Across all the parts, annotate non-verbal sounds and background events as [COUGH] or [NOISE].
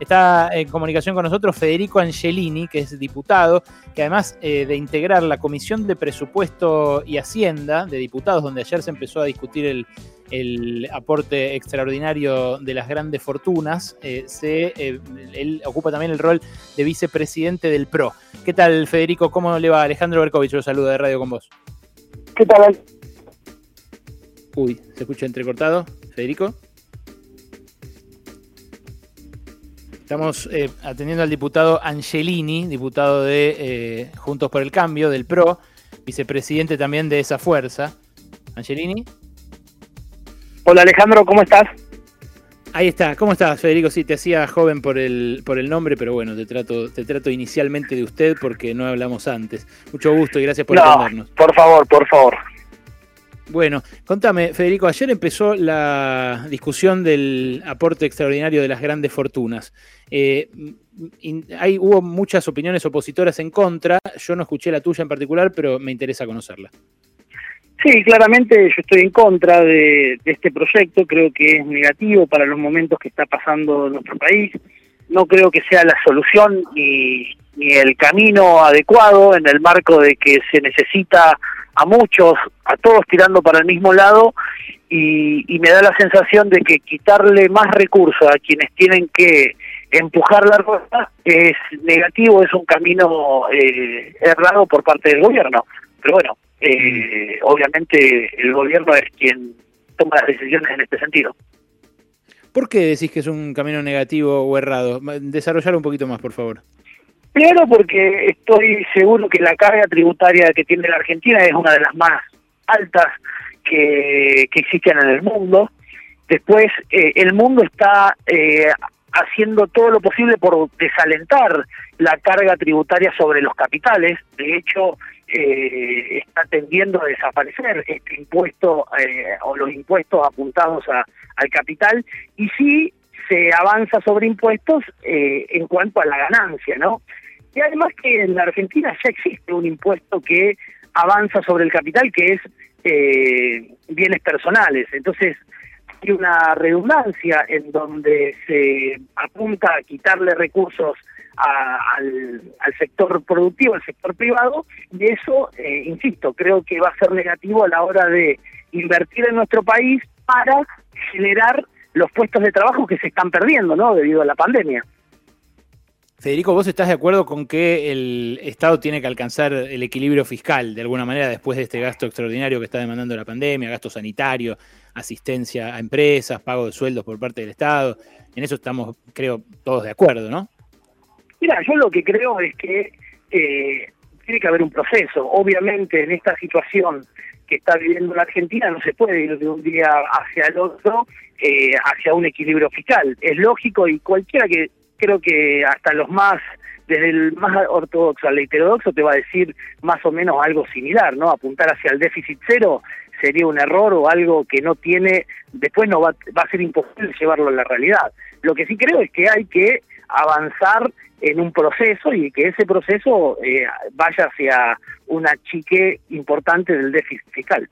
Está en comunicación con nosotros Federico Angelini, que es diputado, que además eh, de integrar la Comisión de Presupuesto y Hacienda de Diputados, donde ayer se empezó a discutir el, aporte extraordinario de las grandes fortunas, eh, se, eh, él ocupa también el rol de vicepresidente del PRO. ¿Qué tal, Federico? ¿Cómo le va? Alejandro Berkovich lo saluda de Radio con vos. ¿Qué tal? Uy, ¿se escucha entrecortado? Federico. Estamos eh, atendiendo al diputado Angelini, diputado de eh, Juntos por el Cambio, del PRO, vicepresidente también de esa fuerza. Angelini. Hola Alejandro, ¿cómo estás? Ahí está, ¿cómo estás, Federico? Sí, te hacía joven por el, por el nombre, pero bueno, te trato, te trato inicialmente de usted porque no hablamos antes. Mucho gusto y gracias por no, Por favor, por favor. Bueno, contame, Federico, ayer empezó la discusión del aporte extraordinario de las grandes fortunas. Eh, hay, hubo muchas opiniones opositoras en contra, yo no escuché la tuya en particular, pero me interesa conocerla. Sí, claramente yo estoy en contra de, este proyecto, creo que es negativo para los momentos que está pasando en nuestro país, no creo que sea la solución ni el camino adecuado en el marco de que se necesita a muchos, a todos tirando para el mismo lado y, me da la sensación de que quitarle más recursos a quienes tienen que empujar la rueda es negativo, es un camino eh, errado por parte del gobierno. Pero bueno, eh, obviamente el gobierno es quien toma las decisiones en este sentido. ¿Por qué decís que es un camino negativo o errado? Desarrollar un poquito más, por favor. Primero porque estoy seguro que la carga tributaria que tiene la Argentina es una de las más altas que, existen en el mundo. Después, eh, el mundo está eh, haciendo todo lo posible por desalentar la carga tributaria sobre los capitales. De hecho, eh, está tendiendo a desaparecer este impuesto o los impuestos apuntados al capital. Y sí se avanza sobre impuestos en cuanto a la ganancia, ¿no? Y además que en la Argentina ya existe un impuesto que avanza sobre el capital, que es eh, bienes personales. Entonces, hay una redundancia en donde se apunta a quitarle recursos al, sector productivo, al sector privado, y eso, eh, insisto, creo que va a ser negativo a la hora de invertir en nuestro país para generar los puestos de trabajo que se están perdiendo, ¿no? Debido a la pandemia. Federico, ¿vos estás de acuerdo con que el Estado tiene que alcanzar el equilibrio fiscal de alguna manera después de este gasto extraordinario que está demandando la pandemia, gasto sanitario, asistencia a empresas, pago de sueldos por parte del Estado? En eso estamos, creo, todos de acuerdo, ¿no? Mira, yo lo que creo es que eh, tiene que haber un proceso. Obviamente, en esta situación que está viviendo la Argentina no se puede ir de un día hacia el otro eh, hacia un equilibrio fiscal. Es lógico y cualquiera que creo que hasta los más, desde el más ortodoxo al heterodoxo, te va a decir más o menos algo similar, ¿no? Apuntar hacia el déficit cero sería un error o algo que no tiene, después no va, va a ser imposible llevarlo a la realidad. Lo que sí creo es que hay que avanzar en un proceso y que ese proceso eh, vaya hacia una chique importante del déficit fiscal.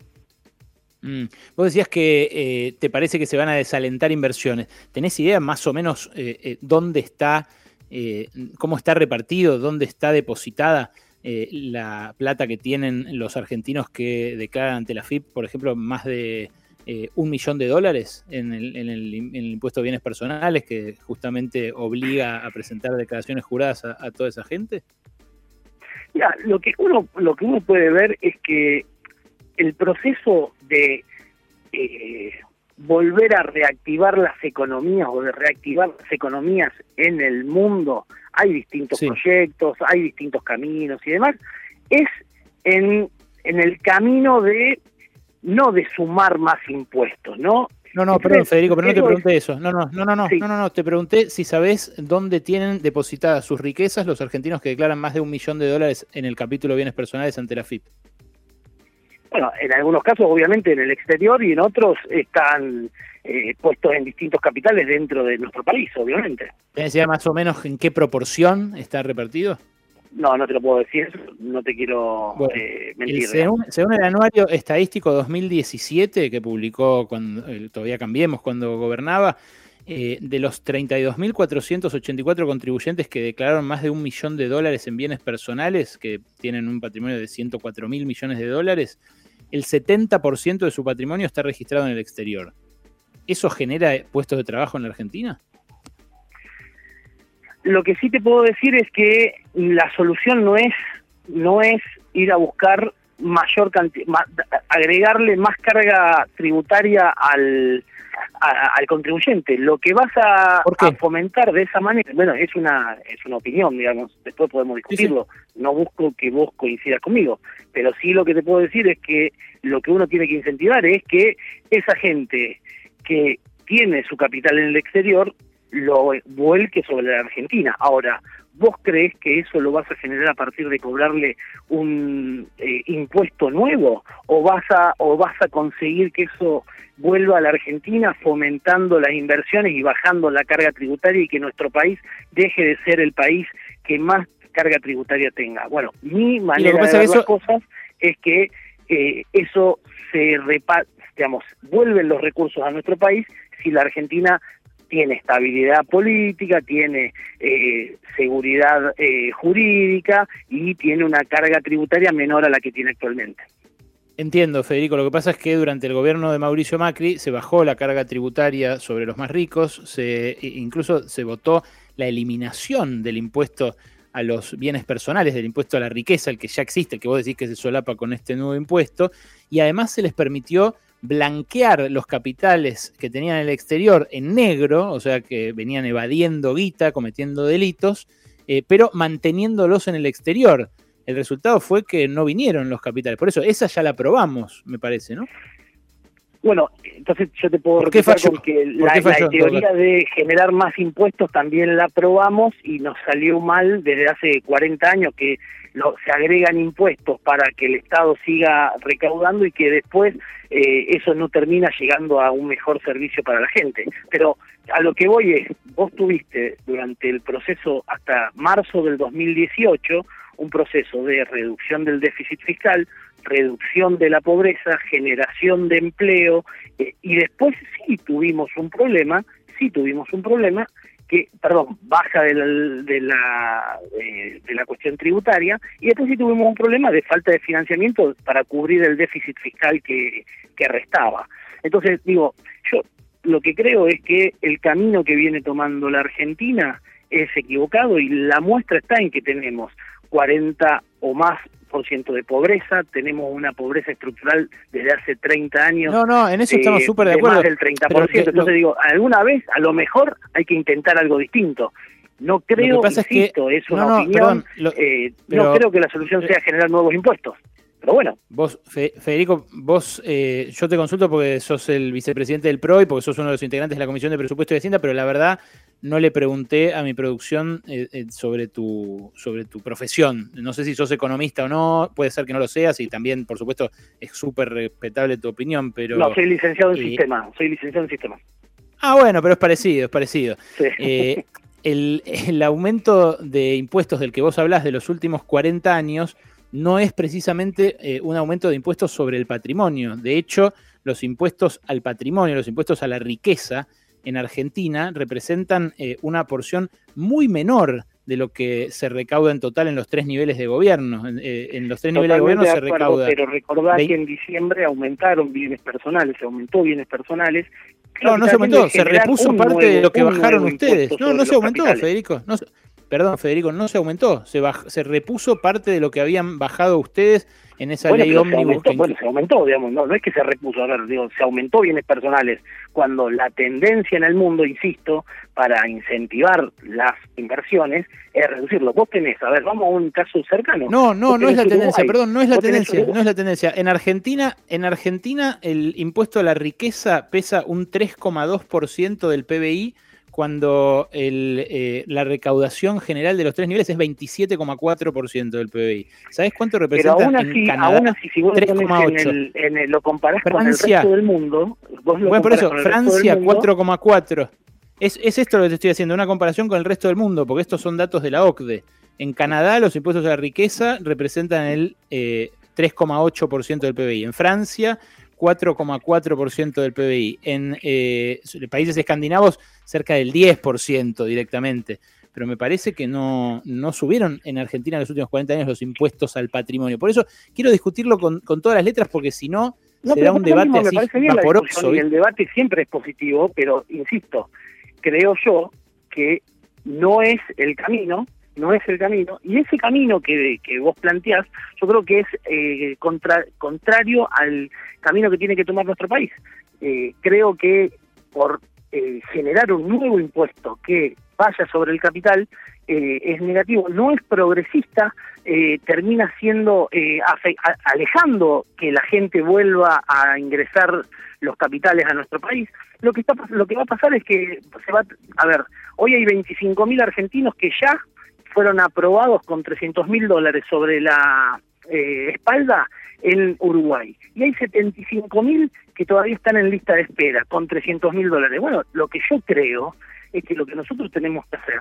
Mm. Vos decías que eh, te parece que se van a desalentar inversiones. ¿Tenés idea más o menos eh, eh, dónde está, cómo está repartido, dónde está depositada la plata que tienen los argentinos que declaran ante la FIP, por ejemplo, más de un millón de dólares en el, impuesto de bienes personales que justamente obliga a presentar declaraciones juradas a, a toda esa gente? Ya, lo que uno lo que uno puede ver es que el proceso de eh, volver a reactivar las economías o de reactivar las economías en el mundo, hay distintos proyectos, hay distintos caminos y demás, es en, en el camino de no de sumar más impuestos, ¿no? No, no, perdón, Federico, pero no te pregunté eso. No, no, no, no, no, no, no, te pregunté si sabes dónde tienen depositadas sus riquezas los argentinos que declaran más de un millón de dólares en el capítulo bienes personales ante la FIP. Bueno, en algunos casos obviamente en el exterior y en otros están eh, puestos en distintos capitales dentro de nuestro país, obviamente. ¿Tienes más o menos en qué proporción está repartido? No, no te lo puedo decir, no te quiero eh, mentir. Según, el anuario estadístico 2017 que publicó cuando todavía cambiemos cuando gobernaba, eh, de los 32.484 contribuyentes que declararon más de un millón de dólares en bienes personales, que tienen un patrimonio de 104 mil millones de dólares, el 70% de su patrimonio está registrado en el exterior. ¿Eso genera puestos de trabajo en la Argentina? Lo que sí te puedo decir es que la solución no es, no es ir a buscar mayor cantidad, agregarle más carga tributaria al, al contribuyente. Lo que vas a, fomentar de esa manera, bueno, es una es una opinión, digamos, después podemos discutirlo. No busco que vos coincidas conmigo, pero sí lo que te puedo decir es que lo que uno tiene que incentivar es que esa gente que tiene su capital en el exterior lo vuelque sobre la Argentina. Ahora, ¿Vos crees que eso lo vas a generar a partir de cobrarle un eh, impuesto nuevo o vas a o vas a conseguir que eso vuelva a la Argentina fomentando las inversiones y bajando la carga tributaria y que nuestro país deje de ser el país que más carga tributaria tenga? Bueno, mi manera de ver las cosas es que eh, eso se repa digamos, vuelven los recursos a nuestro país si la Argentina tiene estabilidad política, tiene eh, seguridad eh, jurídica y tiene una carga tributaria menor a la que tiene actualmente. Entiendo, Federico. Lo que pasa es que durante el gobierno de Mauricio Macri se bajó la carga tributaria sobre los más ricos, se, incluso se votó la eliminación del impuesto a los bienes personales, del impuesto a la riqueza, el que ya existe, que vos decís que se solapa con este nuevo impuesto, y además se les permitió blanquear los capitales que tenían en el exterior en negro, o sea que venían evadiendo guita, cometiendo delitos, eh, pero manteniéndolos en el exterior. El resultado fue que no vinieron los capitales. Por eso, esa ya la probamos, me parece, ¿no? Bueno, entonces yo te puedo repetir que la, la, teoría de generar más impuestos también la probamos y nos salió mal desde hace 40 años que se agregan impuestos para que el Estado siga recaudando y que después eh, eso no termina llegando a un mejor servicio para la gente. Pero a lo que voy es, vos tuviste durante el proceso hasta marzo del 2018 un proceso de reducción del déficit fiscal, reducción de la pobreza, generación de empleo, eh, y después sí tuvimos un problema, sí tuvimos un problema que, perdón, baja de la, de la, de, la cuestión tributaria, y después sí tuvimos un problema de falta de financiamiento para cubrir el déficit fiscal que, que restaba. Entonces, digo, yo lo que creo es que el camino que viene tomando la Argentina es equivocado y la muestra está en que tenemos 40 o más ciento de pobreza, tenemos una pobreza estructural desde hace 30 años. No, no, en eso estamos eh, súper de acuerdo. Más del 30%. Entonces digo, alguna vez, a lo mejor hay que intentar algo distinto. No creo, que insisto, es, una opinión, eh, no creo que la solución sea generar nuevos impuestos. Pero bueno. Vos, Federico, vos, eh, yo te consulto porque sos el vicepresidente del PRO y porque sos uno de los integrantes de la Comisión de Presupuesto y Hacienda, pero la verdad no le pregunté a mi producción eh, eh, sobre, tu, sobre tu profesión. No sé si sos economista o no, puede ser que no lo seas y también, por supuesto, es súper respetable tu opinión, pero... No, soy licenciado en sistema, soy licenciado en sistema. Ah, bueno, pero es parecido, es parecido. el, el aumento de impuestos del que vos hablás de los últimos 40 años no es precisamente eh, un aumento de impuestos sobre el patrimonio. De hecho, los impuestos al patrimonio, los impuestos a la riqueza en Argentina representan eh, una porción muy menor de lo que se recauda en total en los tres niveles de gobierno. En, eh, los tres niveles de gobierno se recauda. Pero recordad que en diciembre aumentaron bienes personales, se aumentó bienes personales. No, no se aumentó, se repuso parte de lo que bajaron ustedes. No, no se aumentó, Federico. No, perdón, Federico, no se aumentó, se, se repuso parte de lo que habían bajado ustedes en esa ley ómnibus. Bueno, se aumentó, digamos, no, no es que se repuso, a ver, digo, se aumentó bienes personales, cuando la tendencia en el mundo, insisto, para incentivar las inversiones es reducirlo. Vos tenés, a ver, vamos a un caso cercano. No, no, no es la tendencia, perdón, no es la tendencia, no es la tendencia. En Argentina, en Argentina el impuesto a la riqueza pesa un 3,2% del PBI cuando eh, la recaudación general de los tres niveles es 27,4% del PBI. ¿Sabes cuánto representa Pero aún así, en Canadá? Aún así, si vos en el, lo comparás con el resto del mundo... bueno, por eso, Francia 4,4%. Es, es esto lo que te estoy haciendo, una comparación con el resto del mundo, porque estos son datos de la OCDE. En Canadá los impuestos a la riqueza representan el 3,8% eh, del PBI. En Francia 4,4% del PBI. En eh, países escandinavos, cerca del 10% directamente. Pero me parece que no, no, subieron en Argentina en los últimos 40 años los impuestos al patrimonio. Por eso quiero discutirlo con, todas las letras, porque si no, será un debate así vaporoso. Y el debate siempre es positivo, pero insisto, creo yo que no es el camino no es el camino. Y ese camino que, vos planteás, yo creo que es eh, contra, contrario al camino que tiene que tomar nuestro país. Eh, creo que por eh, generar un nuevo impuesto que vaya sobre el capital es negativo, no es progresista, termina siendo alejando que la gente vuelva a ingresar los capitales a nuestro país. Lo que está lo que va a pasar es que se va a ver, hoy hay 25.000 argentinos que ya fueron aprobados con 300 mil dólares sobre la eh, espalda en Uruguay. Y hay 75 mil que todavía están en lista de espera con 300 mil dólares. Bueno, lo que yo creo es que lo que nosotros tenemos que hacer,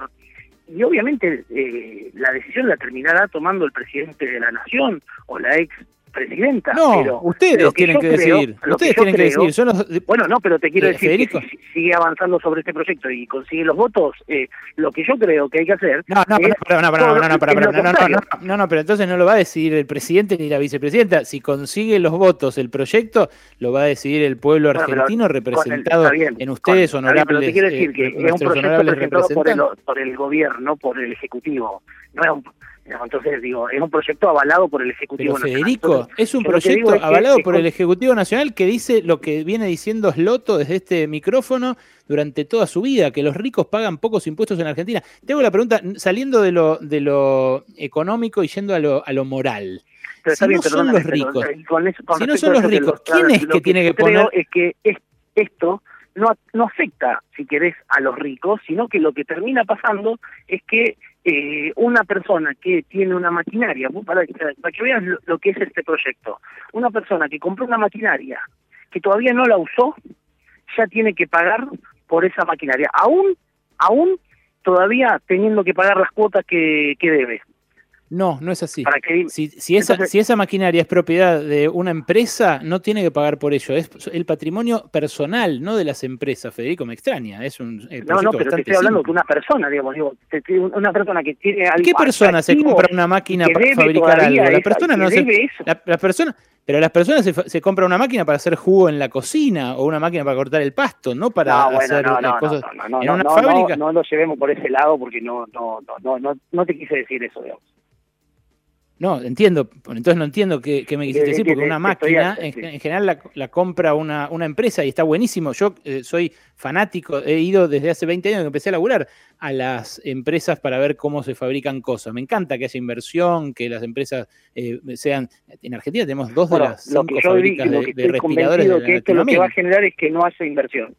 y obviamente eh, la decisión la terminará tomando el presidente de la nación o la ex presidenta. No, pero ustedes tienen que, creo, decidir. Ustedes que tienen creo, que decidir. Son los... Bueno, no, pero te quiero decir Federico. que si sigue avanzando sobre este proyecto y consigue los votos, eh, lo que yo creo que hay que hacer. No, no, es no, no, no, no, no, no, no, pero entonces no lo va a decidir el presidente ni la vicepresidenta. Si consigue los votos el proyecto, lo va a decidir el pueblo argentino representado el, bien, en ustedes, con, honorables. Bien, pero te quiero decir que eh, es un proyecto presentado por el, por el gobierno, por el ejecutivo. No es un entonces, digo, es un proyecto avalado por el Ejecutivo Pero Federico, es un proyecto avalado por el Ejecutivo Nacional que dice lo que viene diciendo Sloto desde este micrófono durante toda su vida, que los ricos pagan pocos impuestos en Argentina. Tengo la pregunta, saliendo de lo, de lo económico y yendo a lo, a lo moral. si no son los ricos, si no son los ricos, ¿quién es que, tiene que poner...? es que esto no, no afecta, si querés, a los ricos, sino que lo que termina pasando es que eh, una persona que tiene una maquinaria, para, que vean lo, que es este proyecto, una persona que compró una maquinaria que todavía no la usó, ya tiene que pagar por esa maquinaria, aún, aún todavía teniendo que pagar las cuotas que, que debe. No, no es así. si, esa, si esa maquinaria es propiedad de una empresa, no tiene que pagar por ello. Es el patrimonio personal, no de las empresas. Federico, me extraña. Es un eh, no, no, pero te estoy hablando de una persona, digamos. Digo, una persona que tiene algo ¿Qué persona se compra una máquina para fabricar algo? La persona no se. La, persona, pero las personas se, se compran una máquina para hacer jugo en la cocina o una máquina para cortar el pasto, no para hacer cosas en una fábrica. No, lo llevemos por ese lado porque no, no, no, no, no te quise decir eso, digamos. No, entiendo, entonces no entiendo qué, me quisiste decir, porque una máquina en, general la, compra una, una, empresa y está buenísimo. Yo eh, soy fanático, he ido desde hace 20 años que empecé a laburar a las empresas para ver cómo se fabrican cosas. Me encanta que haya inversión, que las empresas eh, sean... En Argentina tenemos dos de las cinco fábricas de, de respiradores. De que esto lo que va a generar es que no haya inversión.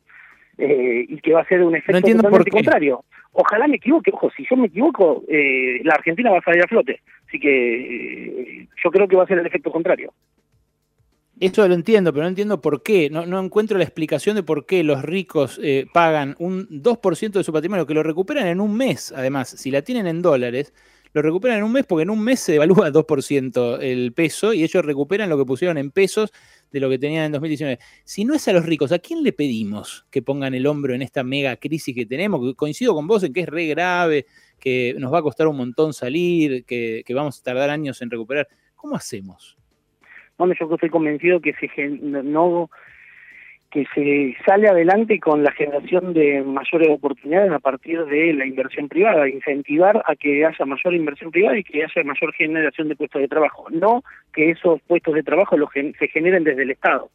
Eh, y que va a ser un efecto totalmente contrario. Ojalá me equivoque, ojo, si yo me equivoco, eh, la Argentina va a salir a flote. Así que eh, yo creo que va a ser el efecto contrario. Eso lo entiendo, pero no entiendo por qué. No, no encuentro la explicación de por qué los ricos pagan un 2% de su patrimonio, que lo recuperan en un mes, además. Si la tienen en dólares, lo recuperan en un mes porque en un mes se devalúa [LAUGHS] 2% el peso y ellos recuperan lo que pusieron en pesos de lo que tenían en 2019. Si no es a los ricos, ¿a quién le pedimos que pongan el hombro en esta mega crisis que tenemos? Coincido con vos en que es re grave, que nos va a costar un montón salir, que, vamos a tardar años en recuperar. ¿Cómo hacemos? Bueno, yo estoy convencido que se, no, que se sale adelante con la generación de mayores oportunidades a partir de la inversión privada, incentivar a que haya mayor inversión privada y que haya mayor generación de puestos de trabajo, no que esos puestos de trabajo los se generen desde el Estado.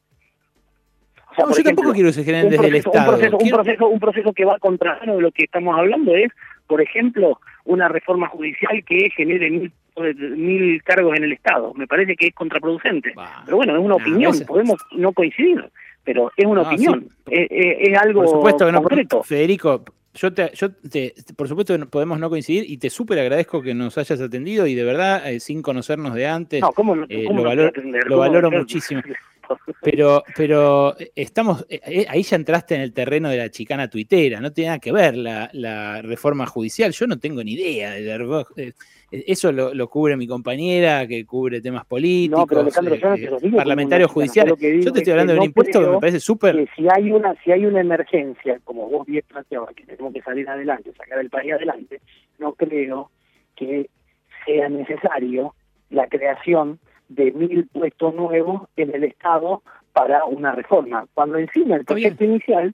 no, yo tampoco quiero que se generen desde el Estado. Un proceso, un, proceso, un proceso que va contra de lo que estamos hablando es, por ejemplo, una reforma judicial que genere mil, mil cargos en el Estado. Me parece que es contraproducente. Pero bueno, es una opinión, podemos no coincidir pero es una opinión, es, algo por supuesto que no, concreto. Federico, yo te, yo te, por supuesto que podemos no coincidir y te súper agradezco que nos hayas atendido y de verdad, eh, sin conocernos de antes, no, ¿cómo, eh, lo, valoro, lo valoro muchísimo. [LAUGHS] Pero, pero estamos, ahí ya entraste en el terreno de la chicana tuitera, no tiene nada que ver la, reforma judicial, yo no tengo ni idea de la eso lo, cubre mi compañera, que cubre temas políticos, no, pero Alejandro, yo no te parlamentarios judiciales. Yo te estoy hablando de un impuesto que me parece súper... Si hay, una, si hay una emergencia, como vos bien planteabas, que tenemos que salir adelante, sacar el país adelante, no creo que sea necesario la creación de mil puestos nuevos en el Estado para una reforma. Cuando encima el proyecto inicial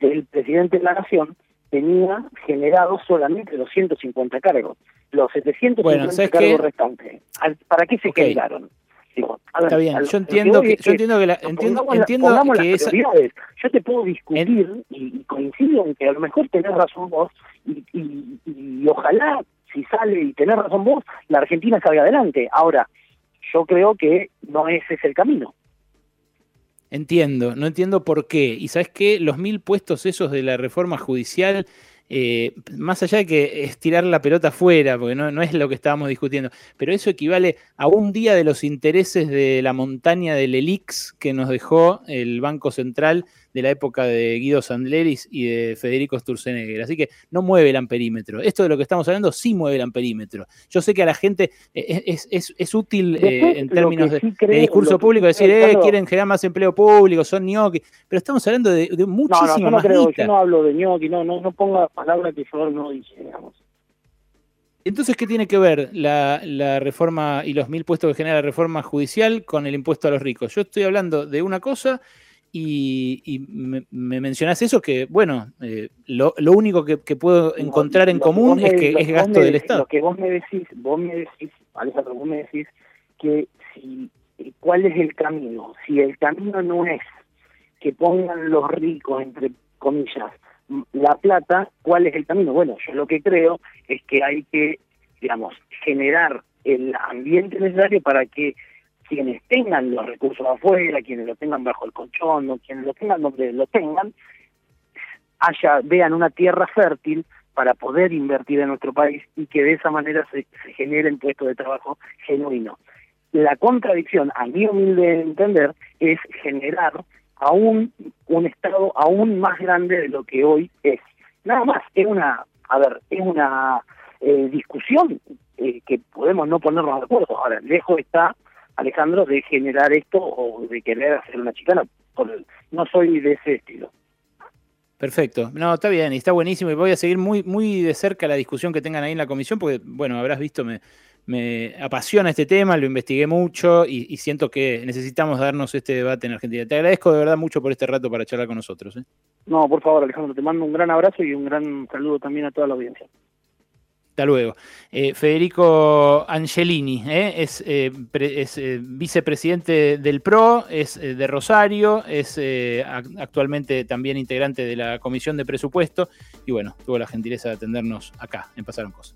del presidente de la Nación tenía generado solamente 250 cargos. Los 750 cargos restantes, ¿para qué se quedaron? Está bien, yo entiendo que, yo entiendo que la, entiendo, entiendo que esa... Yo te puedo discutir y, coincido en que a lo mejor tenés razón vos y, y, y, ojalá si sale y tenés razón vos, la Argentina salga adelante. Ahora, yo creo que no ese es el camino. Entiendo, no entiendo por qué. Y sabes qué, los mil puestos esos de la reforma judicial, eh, más allá de que es tirar la pelota fuera, porque no, no, es lo que estábamos discutiendo, pero eso equivale a un día de los intereses de la montaña del ELIX que nos dejó el Banco Central de la época de Guido Sandleris y de Federico Sturzenegger. Así que no mueve el amperímetro. Esto de lo que estamos hablando sí mueve el amperímetro. Yo sé que a la gente eh, es, es, es útil eh, en términos de, discurso público decir, eh, quieren generar más empleo público, son ñoqui, pero estamos hablando de, de muchísimo no, no, no creo, Yo no hablo de ñoqui, no, no, no ponga palabras que yo no dice, digamos. Entonces, ¿qué tiene que ver la, la, reforma y los mil puestos que genera la reforma judicial con el impuesto a los ricos? Yo estoy hablando de una cosa y, me, mencionás eso, que bueno, eh, lo, único que, puedo encontrar en común es que es gasto del Estado. Lo que vos me decís, vos me decís, Alejandro, vos me decís que si, cuál es el camino. Si el camino no es que pongan los ricos, entre comillas, la plata, ¿cuál es el camino? Bueno, yo lo que creo es que hay que, digamos, generar el ambiente necesario para que quienes tengan los recursos afuera, quienes lo tengan bajo el colchón, quienes lo tengan donde lo tengan, haya, vean una tierra fértil para poder invertir en nuestro país y que de esa manera se, se generen puestos de trabajo genuinos. La contradicción, a mi humilde entender, es generar aún un Estado aún más grande de lo que hoy es. Nada más, es una, a ver, es una eh, discusión eh, que podemos no ponernos de acuerdo. Ahora, lejos está Alejandro, de generar esto o de querer hacer una chicana. No soy de ese estilo. Perfecto. No, está bien, y está buenísimo. Y voy a seguir muy, muy de cerca la discusión que tengan ahí en la comisión, porque, bueno, habrás visto, me, me apasiona este tema, lo investigué mucho y, siento que necesitamos darnos este debate en Argentina. Te agradezco de verdad mucho por este rato para charlar con nosotros. ¿eh? No, por favor, Alejandro, te mando un gran abrazo y un gran saludo también a toda la audiencia. Hasta luego. Eh, Federico Angelini eh, es, eh, vicepresidente del PRO, es de Rosario, es actualmente también integrante de la Comisión de Presupuesto y bueno, tuvo la gentileza de atendernos acá en Pasaron Cosas.